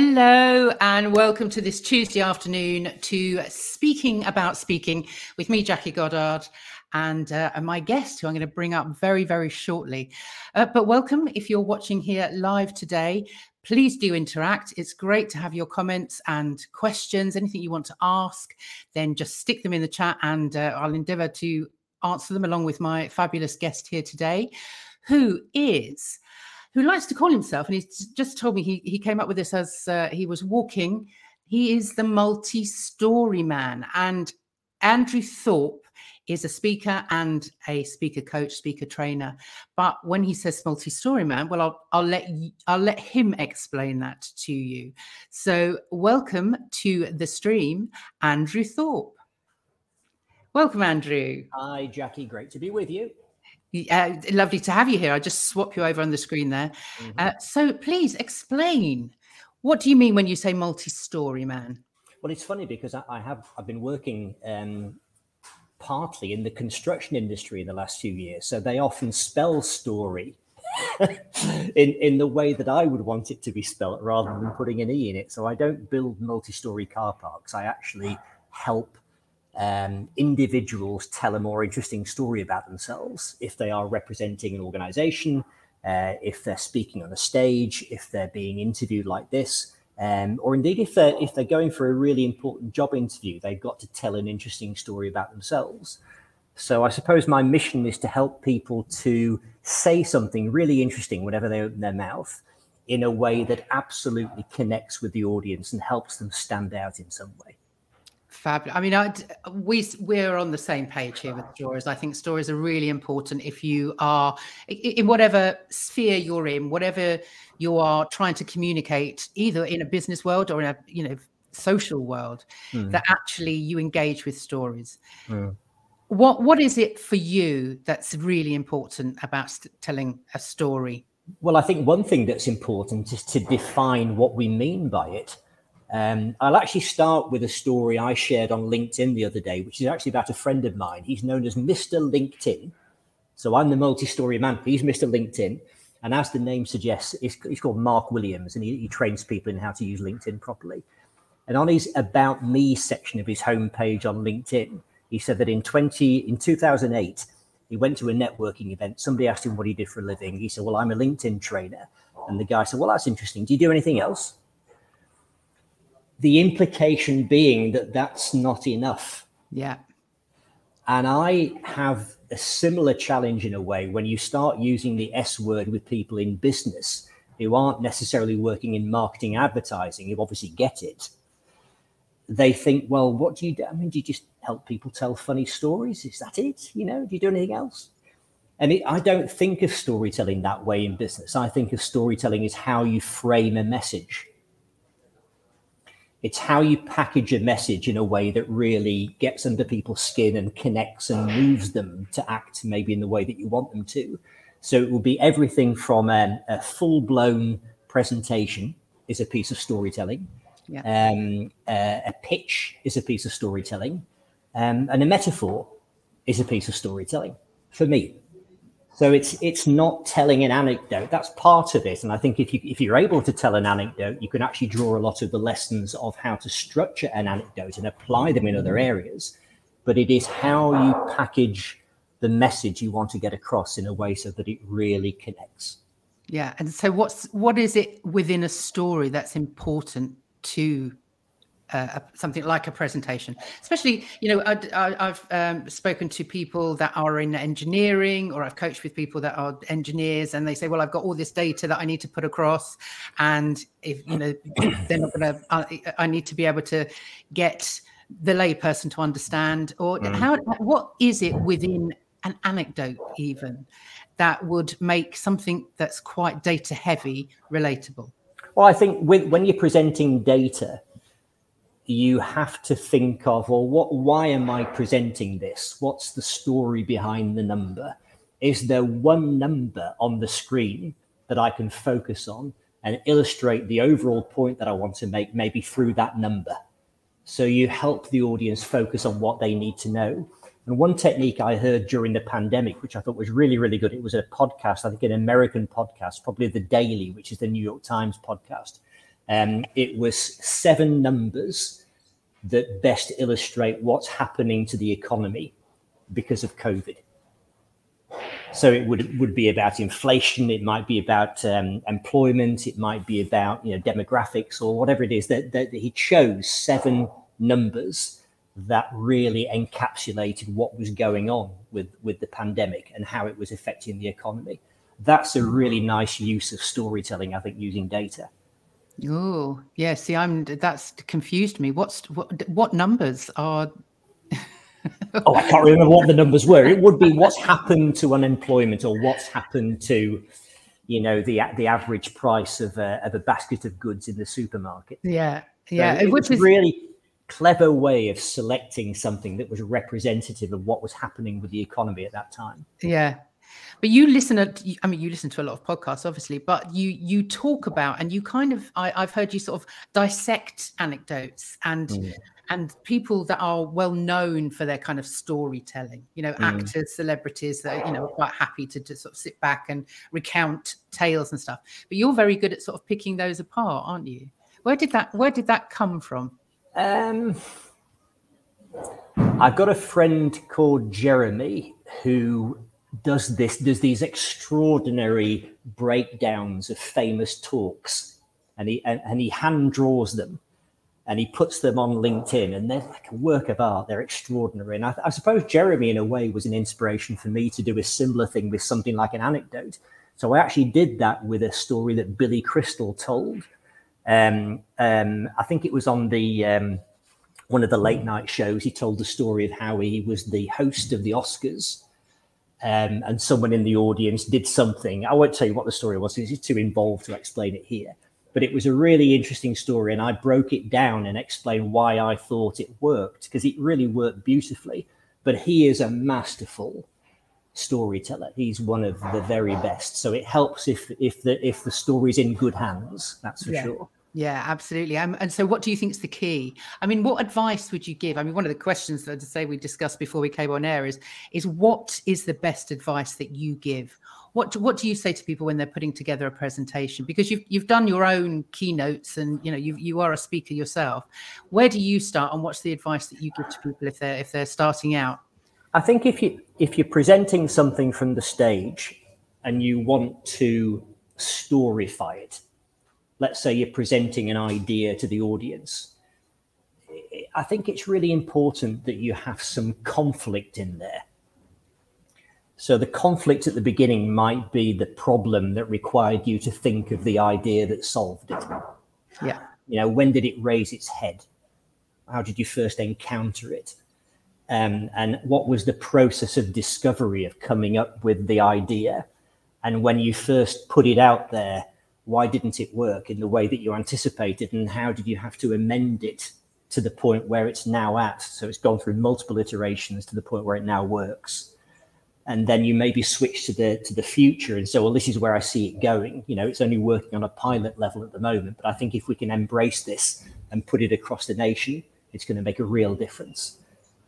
Hello, and welcome to this Tuesday afternoon to Speaking About Speaking with me, Jackie Goddard, and, uh, and my guest, who I'm going to bring up very, very shortly. Uh, but welcome if you're watching here live today. Please do interact. It's great to have your comments and questions, anything you want to ask, then just stick them in the chat and uh, I'll endeavor to answer them along with my fabulous guest here today, who is who likes to call himself, and he's just told me he, he came up with this as uh, he was walking. He is the multi story man. And Andrew Thorp is a speaker and a speaker coach, speaker trainer. But when he says multi-story man, well, I'll, I'll let you, I'll let him explain that to you. So, welcome to the stream, Andrew Thorp. Welcome, Andrew. Hi, Jackie. Great to be with you. Uh, lovely to have you here. I just swap you over on the screen there. Mm-hmm. Uh, so please explain what do you mean when you say multi-story man? Well, it's funny because I, I have I've been working um, partly in the construction industry in the last few years, so they often spell story in in the way that I would want it to be spelt rather than putting an e in it. So I don't build multi-story car parks. I actually help um, individuals tell a more interesting story about themselves if they are representing an organization, uh, if they're speaking on a stage, if they're being interviewed like this, um, or indeed if they're if they're going for a really important job interview, they've got to tell an interesting story about themselves. So I suppose my mission is to help people to say something really interesting whenever they open their mouth in a way that absolutely connects with the audience and helps them stand out in some way. Fabulous. I mean, I, we we're on the same page here with stories. I think stories are really important if you are in whatever sphere you're in, whatever you are trying to communicate, either in a business world or in a you know social world, mm. that actually you engage with stories. Mm. What what is it for you that's really important about telling a story? Well, I think one thing that's important is to define what we mean by it. Um, I'll actually start with a story I shared on LinkedIn the other day, which is actually about a friend of mine. He's known as Mr. LinkedIn. So I'm the multi story man. He's Mr. LinkedIn. And as the name suggests, he's called Mark Williams and he, he, trains people in how to use LinkedIn properly. And on his About Me section of his homepage on LinkedIn, he said that in 20, in 2008, he went to a networking event. Somebody asked him what he did for a living. He said, Well, I'm a LinkedIn trainer. And the guy said, Well, that's interesting. Do you do anything else? The implication being that that's not enough. Yeah. And I have a similar challenge in a way when you start using the S word with people in business who aren't necessarily working in marketing advertising, who obviously get it. They think, well, what do you do? I mean, do you just help people tell funny stories? Is that it? You know, do you do anything else? And it, I don't think of storytelling that way in business. I think of storytelling as how you frame a message it's how you package a message in a way that really gets under people's skin and connects and moves them to act maybe in the way that you want them to. So it will be everything from um, a full blown presentation is a piece of storytelling. Yeah. Um, uh, a pitch is a piece of storytelling, um, and a metaphor is a piece of storytelling for me. So it's it's not telling an anecdote. That's part of it. And I think if you if you're able to tell an anecdote, you can actually draw a lot of the lessons of how to structure an anecdote and apply them in other areas. But it is how you package the message you want to get across in a way so that it really connects. Yeah. And so what's what is it within a story that's important to uh, something like a presentation especially you know I, have um, spoken to people that are in engineering or i've coached with people that are engineers and they say well i've got all this data that i need to put across and if you know they're not going to I, I, need to be able to get the layperson to understand or mm. how what is it within an anecdote even that would make something that's quite data heavy relatable well i think with, when you're presenting data you have to think of, well, what? Why am I presenting this? What's the story behind the number? Is there one number on the screen that I can focus on and illustrate the overall point that I want to make, maybe through that number? So you help the audience focus on what they need to know. And one technique I heard during the pandemic, which I thought was really, really good, it was a podcast, I think an American podcast, probably The Daily, which is the New York Times podcast Um, it was seven numbers that best illustrate what's happening to the economy because of COVID. So it would would be about inflation. It might be about um, employment. It might be about you know demographics or whatever it is. That, that he chose seven numbers that really encapsulated what was going on with with the pandemic and how it was affecting the economy. That's a really nice use of storytelling, I think, using data. Oh, yeah. See, I'm that's confused me. What's what? What numbers are? oh, I can't remember what the numbers were. It would be what's happened to unemployment or what's happened to, you know, the the average price of a, of a basket of goods in the supermarket. Yeah, yeah. So it was really clever way of selecting something that was representative of what was happening with the economy at that time. Yeah, but you listen to i mean you listen to a lot of podcasts obviously but you you talk about and you kind of I, have heard you sort of dissect anecdotes and mm. and people that are well known for their kind of storytelling you know mm. actors celebrities that you know are quite happy to just sort of sit back and recount tales and stuff but you're very good at sort of picking those apart aren't you where did that where did that come from um I've got a friend called Jeremy who does this does these extraordinary breakdowns of famous talks and he and, and he hand draws them and he puts them on linkedin and they're like a work of art they're extraordinary. And I, I, suppose jeremy in a way was an inspiration for me to do a similar thing with something like an anecdote. So i actually did that with a story that billy crystal told. Um, um, i think it was on the um, one of the late night shows. He told the story of how he was the host of the oscars um, and someone in the audience did something. I won't tell you what the story was; it's too involved to explain it here. But it was a really interesting story, and I broke it down and explained why I thought it worked because it really worked beautifully. But he is a masterful storyteller. He's one of the very best. So it helps if if the if the story's in good hands. That's for yeah. sure. Yeah, absolutely. Um, and so, what do you think is the key? I mean, what advice would you give? I mean, one of the questions that to say we discussed before we came on air is is what is the best advice that you give? What what do you say to people when they're putting together a presentation? Because you've you've done your own keynotes and you know you you are a speaker yourself. Where do you start, and what's the advice that you give to people if they're if they're starting out? I think if you if you're presenting something from the stage and you want to storyfy it let's say you're presenting an idea to the audience, I think it's really important that you have some conflict in there. So the conflict at the beginning might be the problem that required you to think of the idea that solved it. Yeah. You know, when did it raise its head? How did you first encounter it? Um, and what was the process of discovery of coming up with the idea? And when you first put it out there, why didn't it work in the way that you anticipated and how did you have to amend it to the point where it's now at? So it's gone through multiple iterations to the point where it now works. And then you maybe switch to the to the future and say well this is where i see it going. You know it's only working on a pilot level at the moment but i think if we can embrace this and put it across the nation it's going to make a real difference.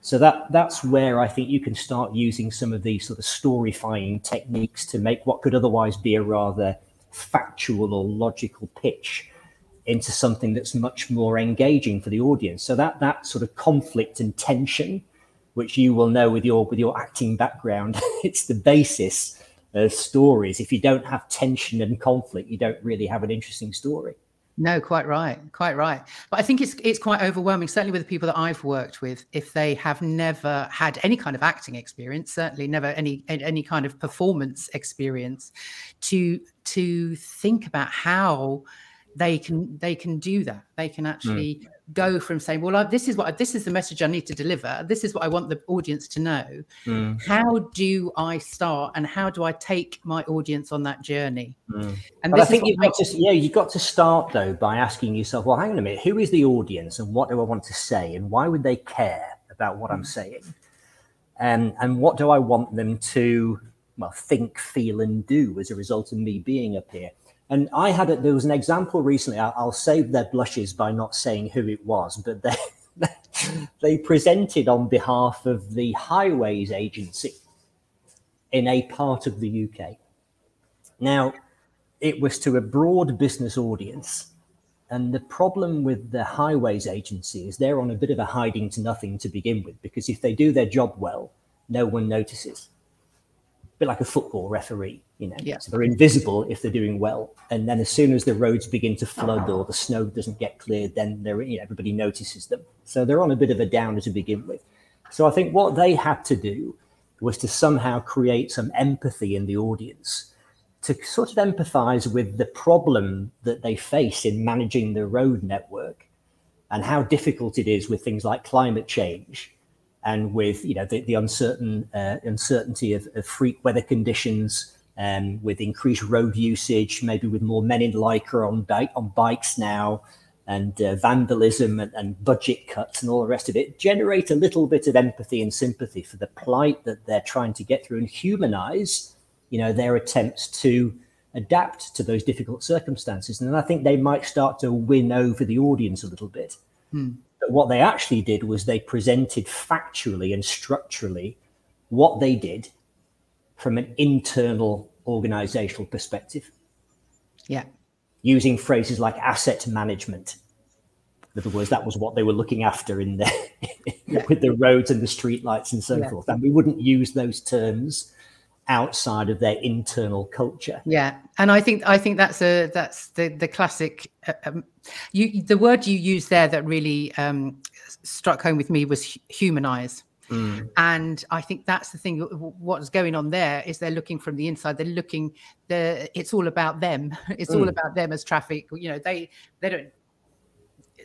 So that that's where i think you can start using some of these sort of storyfying techniques to make what could otherwise be a rather factual or logical pitch into something that's much more engaging for the audience. So that that sort of conflict and tension, which you will know with your with your acting background, it's the basis of stories. If you don't have tension and conflict, you don't really have an interesting story. No, quite right, quite right. But I think it's it's quite overwhelming, certainly with the people that I've worked with, if they have never had any kind of acting experience, certainly never any any kind of performance experience, to to think about how they can they can do that. They can actually mm go from saying, "Well, I, this is what I, this is the message I need to deliver. This is what I want the audience to know." Mm. How do I start, and how do I take my audience on that journey? Mm. And I think you've got to yeah, you've got to start though by asking yourself, "Well, hang on a minute, who is the audience, and what do I want to say, and why would they care about what mm. I'm saying, and and what do I want them to well think, feel, and do as a result of me being up here?" And I had it. There was an example recently. I'll, I'll save their blushes by not saying who it was, but they they presented on behalf of the Highways Agency in a part of the UK. Now, it was to a broad business audience, And the problem with the highways agency is they're on a bit of a hiding to nothing to begin with, because if they do their job well, no one notices. A bit like a football referee, you know. Yeah. So they're invisible if they're doing well. And then as soon as the roads begin to flood or the snow doesn't get cleared, then they're, you know, everybody notices them. So they're on a bit of a downer to begin with. So I think what they had to do was to somehow create some empathy in the audience to sort of empathize with the problem that they face in managing the road network and how difficult it is with things like climate change and with you know the, the uncertain uh, uncertainty of, of, freak weather conditions um, with increased road usage maybe with more men in lycra on bike on bikes now and uh, vandalism and, and budget cuts and all the rest of it generate a little bit of empathy and sympathy for the plight that they're trying to get through and humanize you know, their attempts to adapt to those difficult circumstances. And I think they might start to win over the audience a little bit. Hmm. But what they actually did was they presented factually and structurally what they did from an internal organizational perspective. Yeah. Using phrases like asset management. In other words, that was what they were looking after in the yeah. with the roads and the streetlights and so yeah. forth. And we wouldn't use those terms outside of their internal culture. Yeah, and I think I think that's a that's the the classic. Uh, um, you the word you used there that really um, struck home with me was humanize. Mm. And I think that's the thing. What's going on there is they're looking from the inside. They're looking. The it's all about them. It's mm. all about them as traffic. You know, they they don't.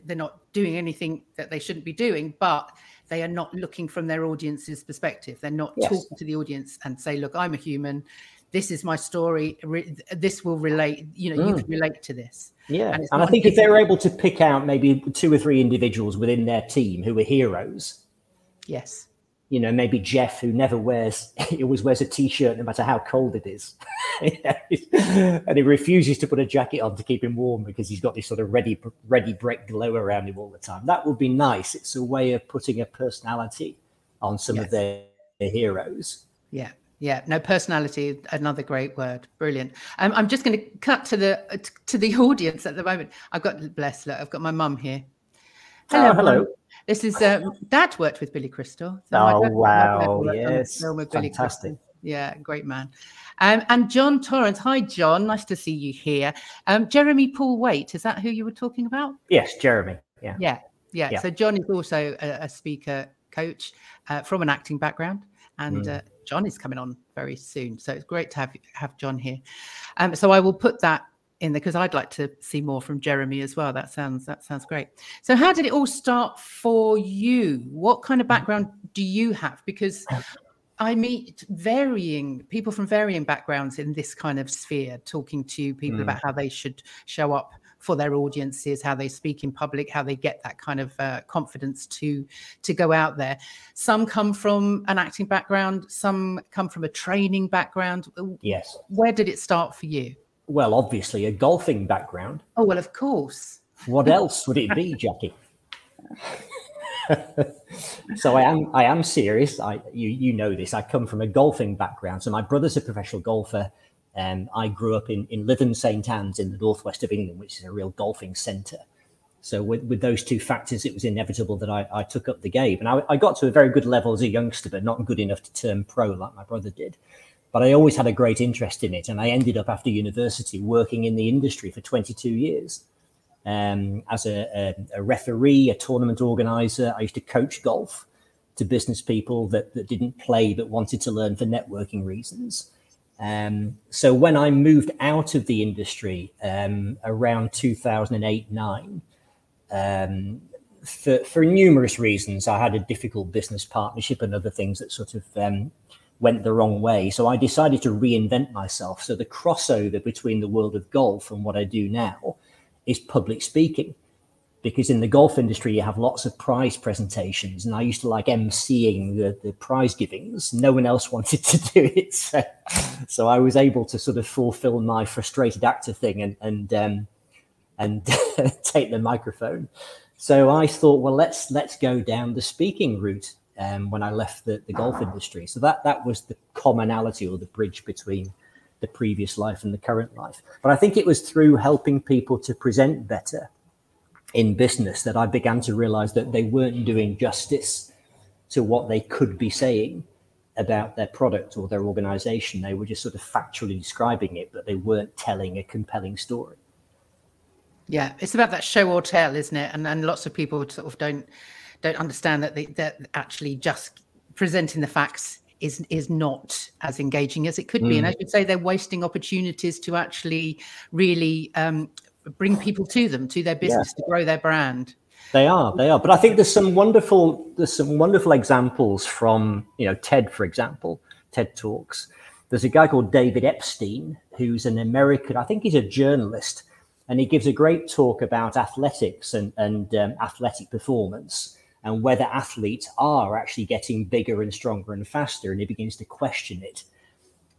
They're not doing anything that they shouldn't be doing, but they are not looking from their audience's perspective. They're not yes. talking to the audience and say, "Look, I'm a human. This is my story. This will relate. You know, mm. you can relate to this." Yeah, and, and I think if they're able to pick out maybe two or three individuals within their team who are heroes, yes, you know, maybe Jeff, who never wears, he always wears a t-shirt no matter how cold it is, and he refuses to put a jacket on to keep him warm because he's got this sort of ready, Ready Brek glow around him all the time. That would be nice. It's a way of putting a personality on some yes. of their, their, heroes. Yeah, yeah. No personality, another great word. Brilliant. Um, I'm just going to cut to the to the audience at the moment. I've got bless. Look, I've got my mum here. Hello, oh, hello. Mum. This is um, Dad worked with Billy Crystal. So oh wow! Yes, fantastic. Yeah, great man. Um, and John Torrance. Hi, John. Nice to see you here. Um, Jeremy Paul Waite. Is that who you were talking about? Yes, Jeremy. Yeah. Yeah. Yeah. yeah. So John is also a, a speaker coach uh, from an acting background, and mm. uh, John is coming on very soon. So it's great to have have John here. Um, so I will put that in there because I'd like to see more from Jeremy as well. That sounds that sounds great. So how did it all start for you? What kind of background do you have? Because I meet varying people from varying backgrounds in this kind of sphere, talking to people mm. about how they should show up for their audiences, how they speak in public, how they get that kind of uh, confidence to to go out there. Some come from an acting background, some come from a training background. Yes. Where did it start for you? Well, obviously, a golfing background. Oh, well, of course. What else would it be, Jackie? so I am I am serious. I you you know this. I come from a golfing background. So my brother's a professional golfer. and I grew up in, in Lytham St. Anne's in the northwest of England, which is a real golfing centre. So with, with those two factors, it was inevitable that I, I took up the game. And I, I got to a very good level as a youngster, but not good enough to turn pro like my brother did but I always had a great interest in it. And I ended up after university working in the industry for 22 years um, as a, a, a, referee, a tournament organizer. I used to coach golf to business people that, that didn't play but wanted to learn for networking reasons. Um, so when I moved out of the industry um, around 2008 9, um, for, for numerous reasons, I had a difficult business partnership and other things that sort of um, went the wrong way. So I decided to reinvent myself. So the crossover between the world of golf and what I do now is public speaking. Because in the golf industry, you have lots of prize presentations, and I used to like emceeing the, the prize givings. No one else wanted to do it, so, so I was able to sort of fulfill my frustrated actor thing and and um, and take the microphone. So I thought, well, let's let's go down the speaking route um, when I left the, the golf industry. So that that was the commonality or the bridge between the previous life and the current life. But I think it was through helping people to present better in business that I began to realize that they weren't doing justice to what they could be saying about their product or their organization. They were just sort of factually describing it, but they weren't telling a compelling story. Yeah, it's about that show or tell, isn't it? And and lots of people sort of don't don't understand that they that actually just presenting the facts is is not as engaging as it could be. Mm. And I should say, they're wasting opportunities to actually really um, bring people to them, to their business, yeah. to grow their brand. They are, they are. But I think there's some wonderful, there's some wonderful examples from, you know, TED, for example, TED Talks. There's a guy called David Epstein, who's an American, I think he's a journalist, and he gives a great talk about athletics and, and um, athletic performance and whether athletes are actually getting bigger and stronger and faster. And he begins to question it.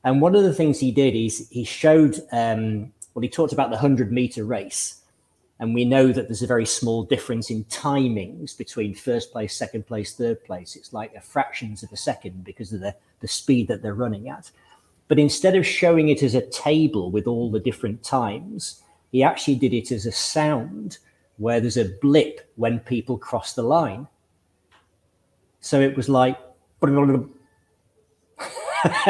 And one of the things he did is he showed, um, well, he talked about the 100 meter race and we know that there's a very small difference in timings between first place, second place, third place. It's like a fractions of a second because of the, the speed that they're running at. But instead of showing it as a table with all the different times, he actually did it as a sound where there's a blip when people cross the line. So it was like,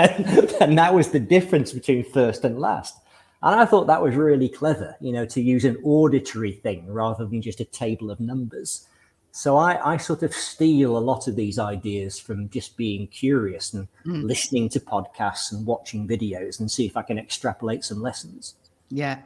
and that was the difference between first and last. And I thought that was really clever, you know, to use an auditory thing rather than just a table of numbers. So I, I sort of steal a lot of these ideas from just being curious and mm. listening to podcasts and watching videos and see if I can extrapolate some lessons. Yeah.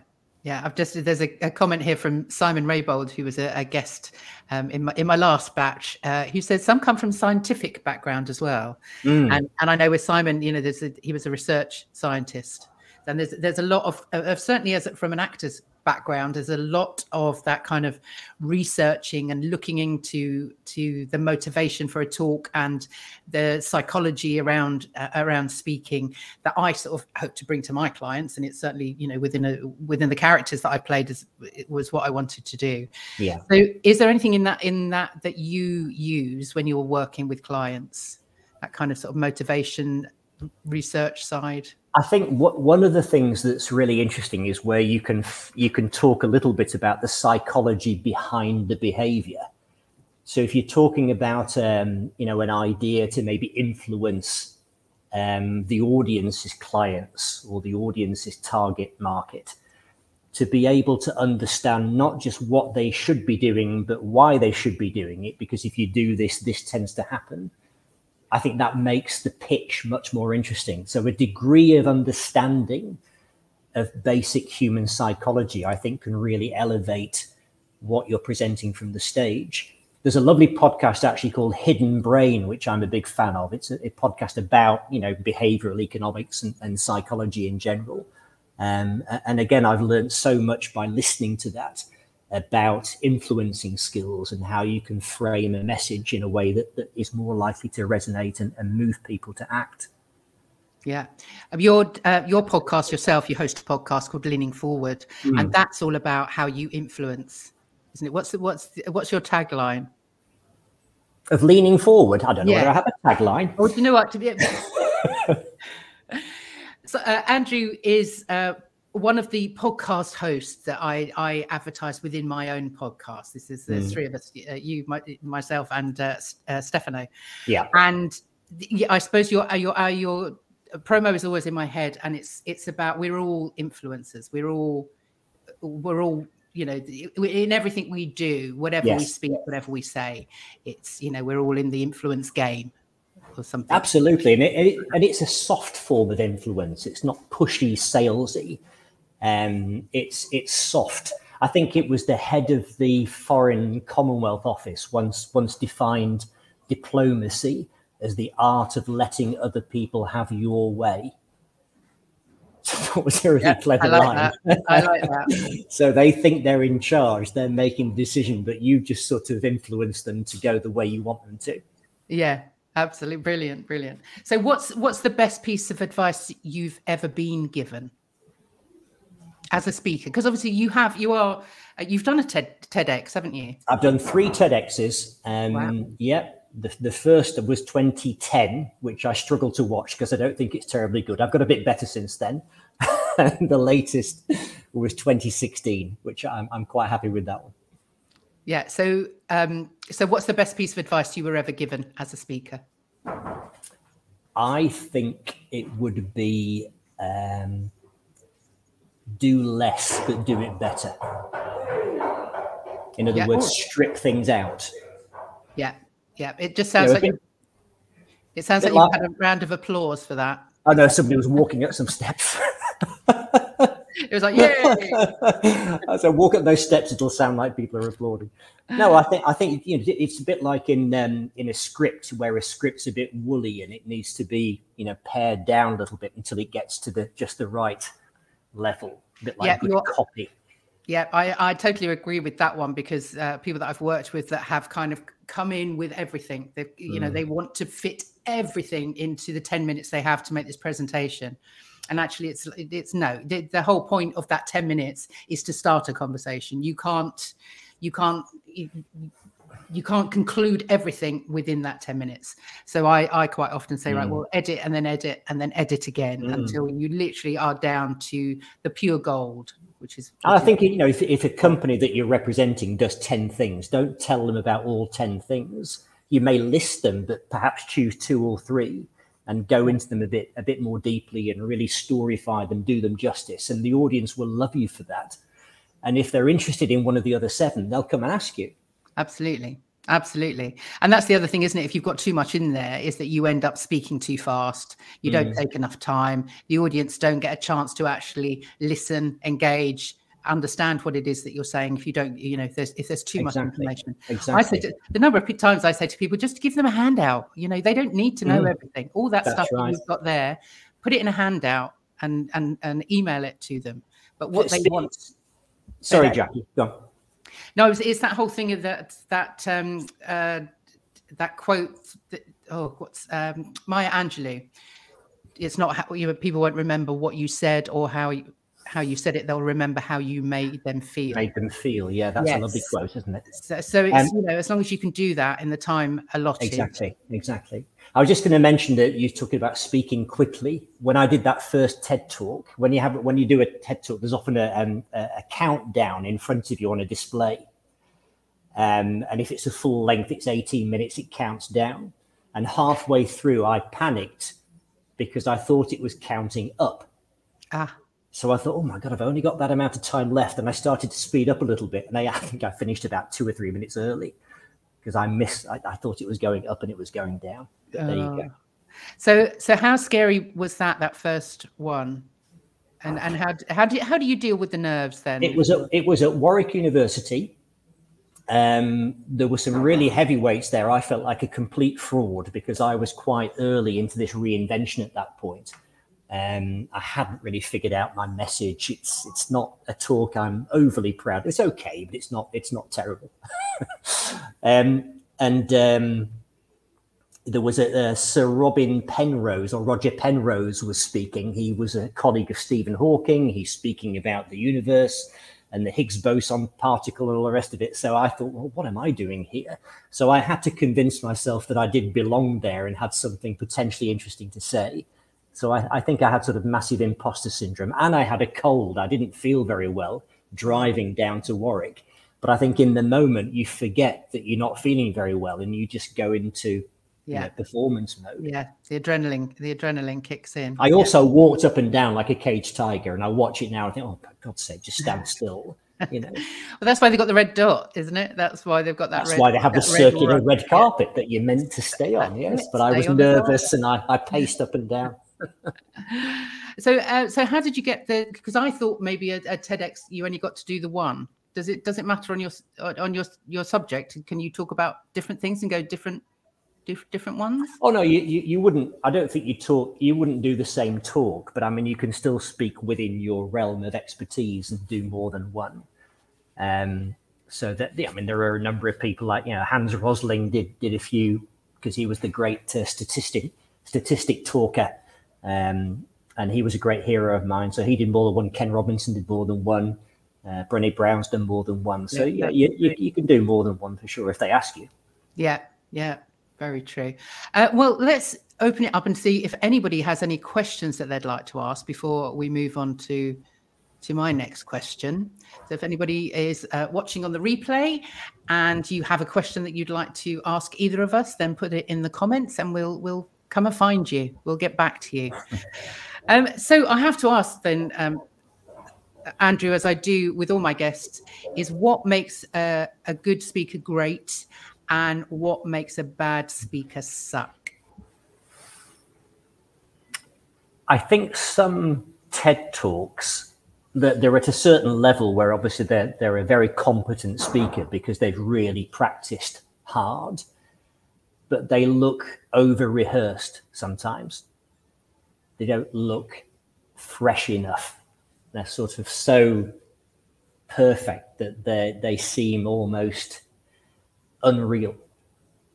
Yeah, I've just there's a, a comment here from Simon Raybould, who was a, a guest um, in my in my last batch, uh, who said some come from scientific background as well, mm. and and I know with Simon, you know, there's a, he was a research scientist, and there's there's a lot of, of certainly as from an actor's background there's a lot of that kind of researching and looking into to the motivation for a talk and the psychology around uh, around speaking that I sort of hope to bring to my clients. And it's certainly you know within a within the characters that I played as it was what I wanted to do. Yeah. So is there anything in that in that that you use when you're working with clients? That kind of sort of motivation research side I think what, one of the things that's really interesting is where you can you can talk a little bit about the psychology behind the behavior. So if you're talking about um, you know an idea to maybe influence um, the audience's clients or the audience's target market, to be able to understand not just what they should be doing, but why they should be doing it. Because if you do this, this tends to happen I think that makes the pitch much more interesting. So a degree of understanding of basic human psychology, I think, can really elevate what you're presenting from the stage. There's a lovely podcast actually called Hidden Brain, which I'm a big fan of. It's a, a podcast about you know behavioral economics and, and psychology in general. Um, and again, I've learned so much by listening to that about influencing skills and how you can frame a message in a way that, that is more likely to resonate and, and move people to act. Yeah, um, your uh, your podcast yourself, you host a podcast called Leaning Forward, mm. and that's all about how you influence, isn't it? What's the, what's the, what's your tagline? Of leaning forward, I don't know yeah. whether I have a tagline. Oh, do you know what? To be so, uh, Andrew is uh, one of the podcast hosts that I, I advertise within my own podcast. This is the mm. three of us, uh, you, my, myself, and uh, uh, Stefano. Yeah. And I suppose your uh, your uh, your promo is always in my head, and it's it's about we're all influencers. We're all we're all you know in everything we do, whatever yes. we speak, whatever we say. It's you know we're all in the influence game or something. Absolutely, and it, and it's a soft form of influence. It's not pushy, salesy um, it's it's soft. I think it was the head of the Foreign Commonwealth Office once once defined diplomacy as the art of letting other people have your way. that was a really yeah, clever I like line. That. I like that. so they think they're in charge, they're making the decision, but you just sort of influence them to go the way you want them to. Yeah, absolutely brilliant, brilliant. So what's what's the best piece of advice you've ever been given? As a speaker? Because obviously you have you are uh, you've done a TED TEDx, haven't you? I've done three TEDx's. Um, wow. Yep. The, the first was 2010, which I struggled to watch because I don't think it's terribly good. I've got a bit better since then. the latest was 2016, which I'm, I'm quite happy with that one. Yeah. So, um, so what's the best piece of advice you were ever given as a speaker? I think it would be um, do less but do it better. In other yeah. words, strip things out. Yeah, yeah. It just sounds you know, like it sounds like, like you had a round of applause for that. I know somebody was walking up some steps. it was like, yeah. As I walk up those steps, it'll sound like people are applauding. No, I think I think you know it's a bit like in um, in a script where a script's a bit woolly and it needs to be you know pared down a little bit until it gets to the just the right level. A bit like yeah, good copy. Yeah, I, I totally agree with that one because uh, people that I've worked with that have kind of come in with everything. They, you mm. know, they want to fit everything into the 10 minutes they have to make this presentation and actually it's it's no the, the, whole point of that 10 minutes is to start a conversation you can't you can't you, can't conclude everything within that 10 minutes so i i quite often say mm. right well edit and then edit and then edit again mm. until you literally are down to the pure gold which is which i think you know if, if a company that you're representing does 10 things don't tell them about all 10 things you may list them, but perhaps choose two or three and go into them a bit a bit more deeply and really storyfy them, do them justice, and the audience will love you for that. And if they're interested in one of the other seven, they'll come and ask you. Absolutely. Absolutely. And that's the other thing, isn't it? If you've got too much in there, is that you end up speaking too fast. You mm. don't take enough time. The audience don't get a chance to actually listen, engage, understand what it is that you're saying if you don't you know if there's if there's too exactly. much information exactly. i said the number of times i say to people just give them a handout you know they don't need to know mm. everything all that That's stuff right. that you've got there put it in a handout and and and email it to them but what they want sorry jackie go no it's, it's, that whole thing of that that um uh that quote that, oh what's um maya angelou. It's not how you know, people won't remember what you said or how you, how you said it, they'll remember how you made them feel. Made them feel, yeah. That's yes. a lovely quote, isn't it? So, so it's um, you know, as long as you can do that in the time allotted. Exactly, exactly. I was just going to mention that you're talking about speaking quickly. When I did that first TED talk, when you have when you do a TED talk, there's often a, um, a countdown in front of you on a display. Um, and if it's a full length, it's 18 minutes. It counts down. And halfway through, I panicked because I thought it was counting up. Ah. So I thought, oh my God, I've only got that amount of time left. And I started to speed up a little bit. And I, I think I finished about two or three minutes early because I missed, I, I, thought it was going up and it was going down. But there you go. Oh. So, so how scary was that, that first one? And, and how, how, do you, how do you deal with the nerves then? It was at, it was at Warwick University. Um, there were some really heavyweights there. I felt like a complete fraud because I was quite early into this reinvention at that point. Um, I hadn't really figured out my message. It's it's not a talk I'm overly proud. It's okay, but it's not it's not terrible. um, and um, there was a, a, Sir Robin Penrose or Roger Penrose was speaking. He was a colleague of Stephen Hawking. He's speaking about the universe and the Higgs boson particle and all the rest of it. So I thought, well, what am I doing here? So I had to convince myself that I did belong there and had something potentially interesting to say. So I, I, think I had sort of massive imposter syndrome and I had a cold. I didn't feel very well driving down to Warwick. But I think in the moment you forget that you're not feeling very well and you just go into yeah. You know, performance mode. Yeah, the adrenaline, the adrenaline kicks in. I also yeah. walked up and down like a caged tiger, and I watch it now and think, oh, for God's sake, just stand still. You know. well, that's why they've got the red dot, isn't it? That's why they've got that. That's red, why they have the circular red, red carpet yeah. that you're meant to stay on. Yes, but I was nervous and I, I paced up and down. So, uh, so how did you get the? Because I thought maybe a, a, TEDx you only got to do the one. Does it does it matter on your on your your subject? Can you talk about different things and go different different ones? Oh no, you, you, you wouldn't. I don't think you talk. You wouldn't do the same talk, but I mean, you can still speak within your realm of expertise and do more than one. Um, so that yeah, I mean, there are a number of people like you know Hans Rosling did did a few because he was the great uh, statistic statistic talker um, and he was a great hero of mine. So he did more than one. Ken Robinson did more than one. Uh, Brené Brown's done more than one. So yeah, yeah you, you, you, can do more than one for sure if they ask you. Yeah, yeah, very true. Uh, well, let's open it up and see if anybody has any questions that they'd like to ask before we move on to to my next question. So, if anybody is uh, watching on the replay and you have a question that you'd like to ask either of us, then put it in the comments, and we'll we'll come and find you. We'll get back to you. Um, so, I have to ask then, um, Andrew, as I do with all my guests, is what makes a, a good speaker great, and what makes a bad speaker suck? I think some TED talks that they're at a certain level where obviously they're they're a very competent speaker because they've really practiced hard, but they look over rehearsed sometimes. They don't look fresh enough. They're sort of so perfect that they they seem almost unreal.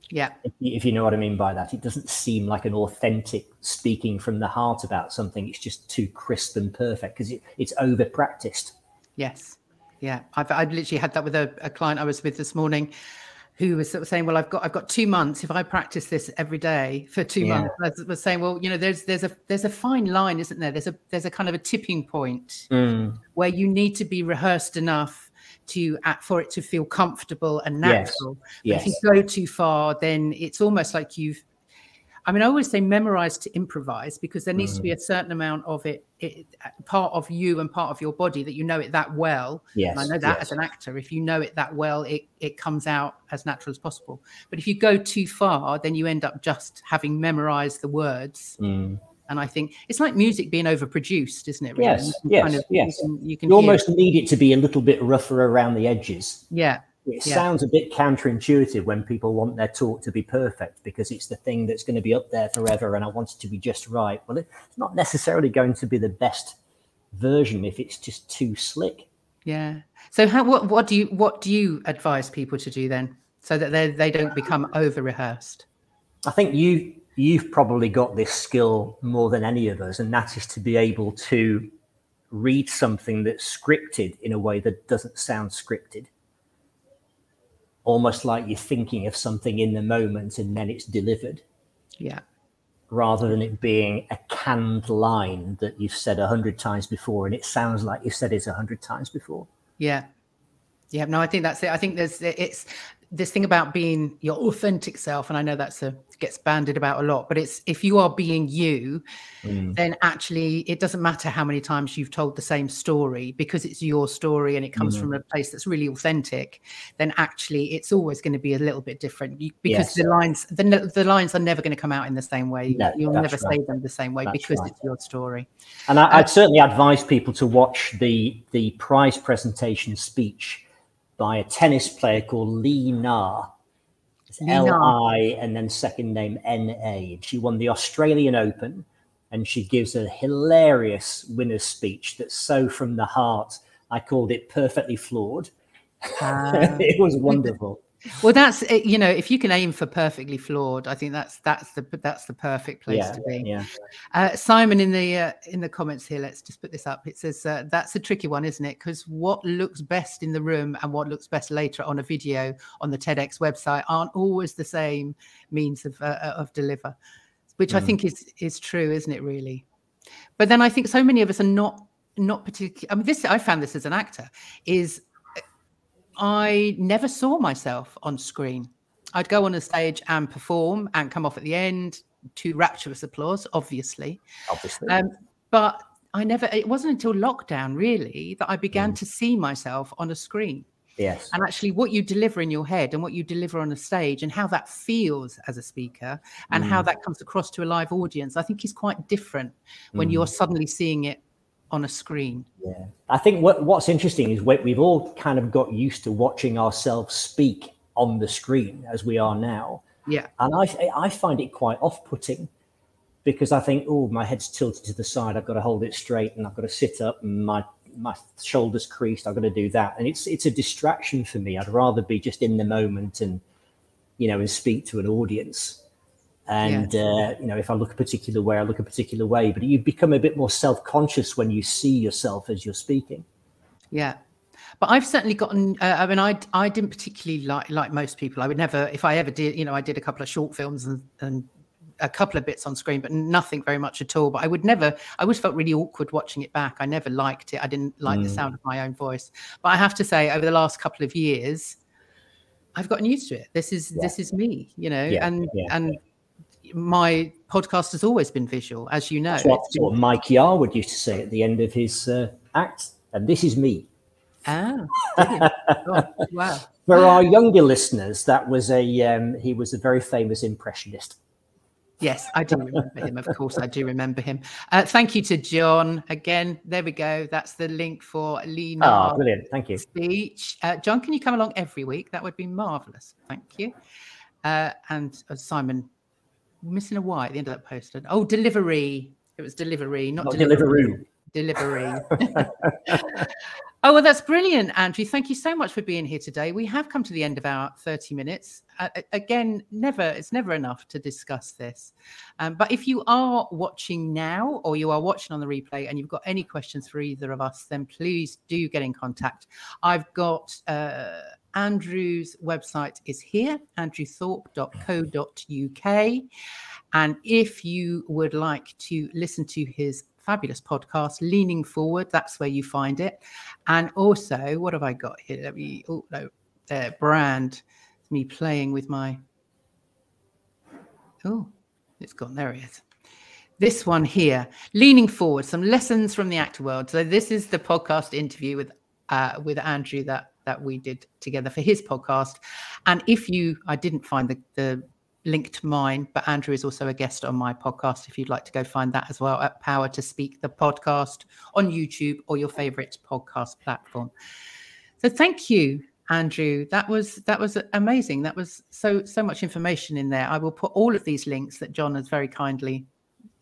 Yeah. If you, if you know what I mean by that, it doesn't seem like an authentic speaking from the heart about something. It's just too crisp and perfect because it, it's over practiced. Yes. Yeah. I've, I've literally had that with a, a client I was with this morning who was sort of saying, "Well, I've got I've got two months. If I practice this every day for two Yeah. months," I was saying, "Well, you know, there's there's a there's a fine line, isn't there? There's a there's a kind of a tipping point mm. where you need to be rehearsed enough to for it to feel comfortable and Yes. natural. But Yes. if you go too far, then it's almost like you've. I mean, I always say memorize to improvise because there needs to be Mm-hmm. a certain amount of it, it, part of you and part of your body that you know it that well. Yes. And I know that yes. as an actor, if you know it that well, it it comes out as natural as possible. But if you go too far, then you end up just having memorized the words. Mm. And I think it's like music being overproduced, isn't it? really? Yes, You can yes, you yes. can, you can You almost it. need it to be a little bit rougher around the edges. yeah, It Yeah. sounds a bit counterintuitive when people want their talk to be perfect because it's the thing that's going to be up there forever and I want it to be just right. Well, it's not necessarily going to be the best version if it's just too slick. yeah. So how what what do you what do you advise people to do then, so that they they don't become over rehearsed? I think you you've probably got this skill more than any of us, and that is to be able to read something that's scripted in a way that doesn't sound scripted. Almost like you're thinking of something in the moment and then it's delivered, Yeah, rather than it being a canned line that you've said a hundred times before and it sounds like you've said it a hundred times before. yeah, yeah. No, I think that's it. I think there's it's this thing about being your authentic self, and I know that's a gets banded about a lot, but it's if you are being you, Mm. then actually it doesn't matter how many times you've told the same story because it's your story and it comes Mhm. from a place that's really authentic then actually it's always going to be a little bit different you, because Yes. the lines the, the lines are never going to come out in the same way No, you'll never right. say them the same way That's because right. it's your story And I, Uh, I'd certainly advise people to watch the the prize presentation speech by a tennis player called Li Na. L. I and then second name N A. She won the Australian Open, and she gives a hilarious winner's speech that's so from the heart. I called it perfectly flawed. Ah. it was wonderful. Well that's you know if you can aim for perfectly flawed i think that's that's the that's the perfect place Yeah, to be yeah. Uh, Simon in the uh, in the comments here, let's just put this up. It says uh, that's a tricky one, isn't it? Because what looks best in the room and what looks best later on a video on the TEDx website aren't always the same means of uh, of deliver, which I Mm. think is is true, isn't it? Really, but then I think so many of us are not not particularly. I mean, this I found this as an actor is I never saw myself on screen. I'd go on a stage and perform and come off at the end to rapturous applause, obviously. Obviously. Um, but I never, it wasn't until lockdown really that I began Mm. to see myself on a screen. yes. And actually, what you deliver in your head and what you deliver on a stage and how that feels as a speaker and how Mm. that comes across to a live audience, I think is quite different when Mm. you're suddenly seeing it on a screen. Yeah, I think what what's interesting is we- we've all kind of got used to watching ourselves speak on the screen as we are now, Yeah. and I I find it quite off-putting because I think, oh, my head's tilted to the side. I've got to hold it straight, and I've got to sit up, and my my shoulders creased. I've got to do that, and it's it's a distraction for me. I'd rather be just in the moment and you know and speak to an audience. And uh, you know, if I look a particular way, I look a particular way. But you become a bit more self-conscious when you see yourself as you're speaking. Yeah. But I've certainly gotten. Uh, I mean, I I didn't particularly like like most people. I would never, if I ever did, you know, I did a couple of short films and and a couple of bits on screen, but nothing very much at all. But I would never, I always felt really awkward watching it back. I never liked it. I didn't like mm. the sound of my own voice. But I have to say, over the last couple of years, I've gotten used to it. This is yeah. this is me, you know, yeah. and yeah. and my podcast has always been visual, as you know. That's what, been... what Mike Yarwood used to say at the end of his uh, act, and this is me. Ah, oh, wow. For our younger listeners, that was a um, he was a very famous impressionist. Yes, I do remember him. Of course, I do remember him. Uh, thank you to John again. There we go. That's the link for Li Na. Oh, brilliant! Thank you. Speech. Uh, John, can you come along every week? That would be marvelous. Thank you. Uh, and uh, Simon, missing a Y at the end of that poster. Oh, delivery. It was delivery, not, not delivery. Delivery. Oh, well, that's brilliant, Andrew. Thank you so much for being here today. We have come to the end of our 30 minutes. Uh, again, never, it's never enough to discuss this. Um, but if you are watching now or you are watching on the replay and you've got any questions for either of us, then please do get in contact. I've got uh, Andrew's website is here, andrewthorp.co.uk. And if you would like to listen to his fabulous podcast, Leaning Forward. That's where you find it. And also, what have I got here? Let me, oh, no, there, brand. Me playing with my, oh, it's gone. There it is. This one here, Leaning Forward, some lessons from the actor world. So this is the podcast interview with uh, with Andrew that that we did together for his podcast. And if you, I didn't find the, the link to mine, but Andrew is also a guest on my podcast. If you'd like to go find that as well at Power to Speak, the podcast on YouTube or your favorite podcast platform. So thank you, Andrew. That was that was amazing. That was so so much information in there. I will put all of these links that John has very kindly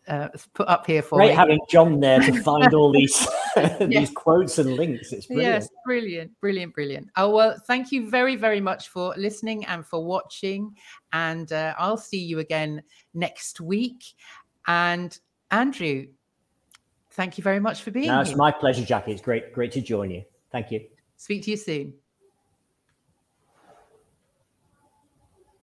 uh, put up here for Great me. having John there to find all these these yes. quotes and links. It's brilliant. Yes, brilliant, brilliant, brilliant. Oh well, thank you very, very much for listening and for watching. And uh, I'll see you again next week. And Andrew, thank you very much for being no, it's my pleasure, Jackie. It's great, great to join you. Thank you. Speak to you soon.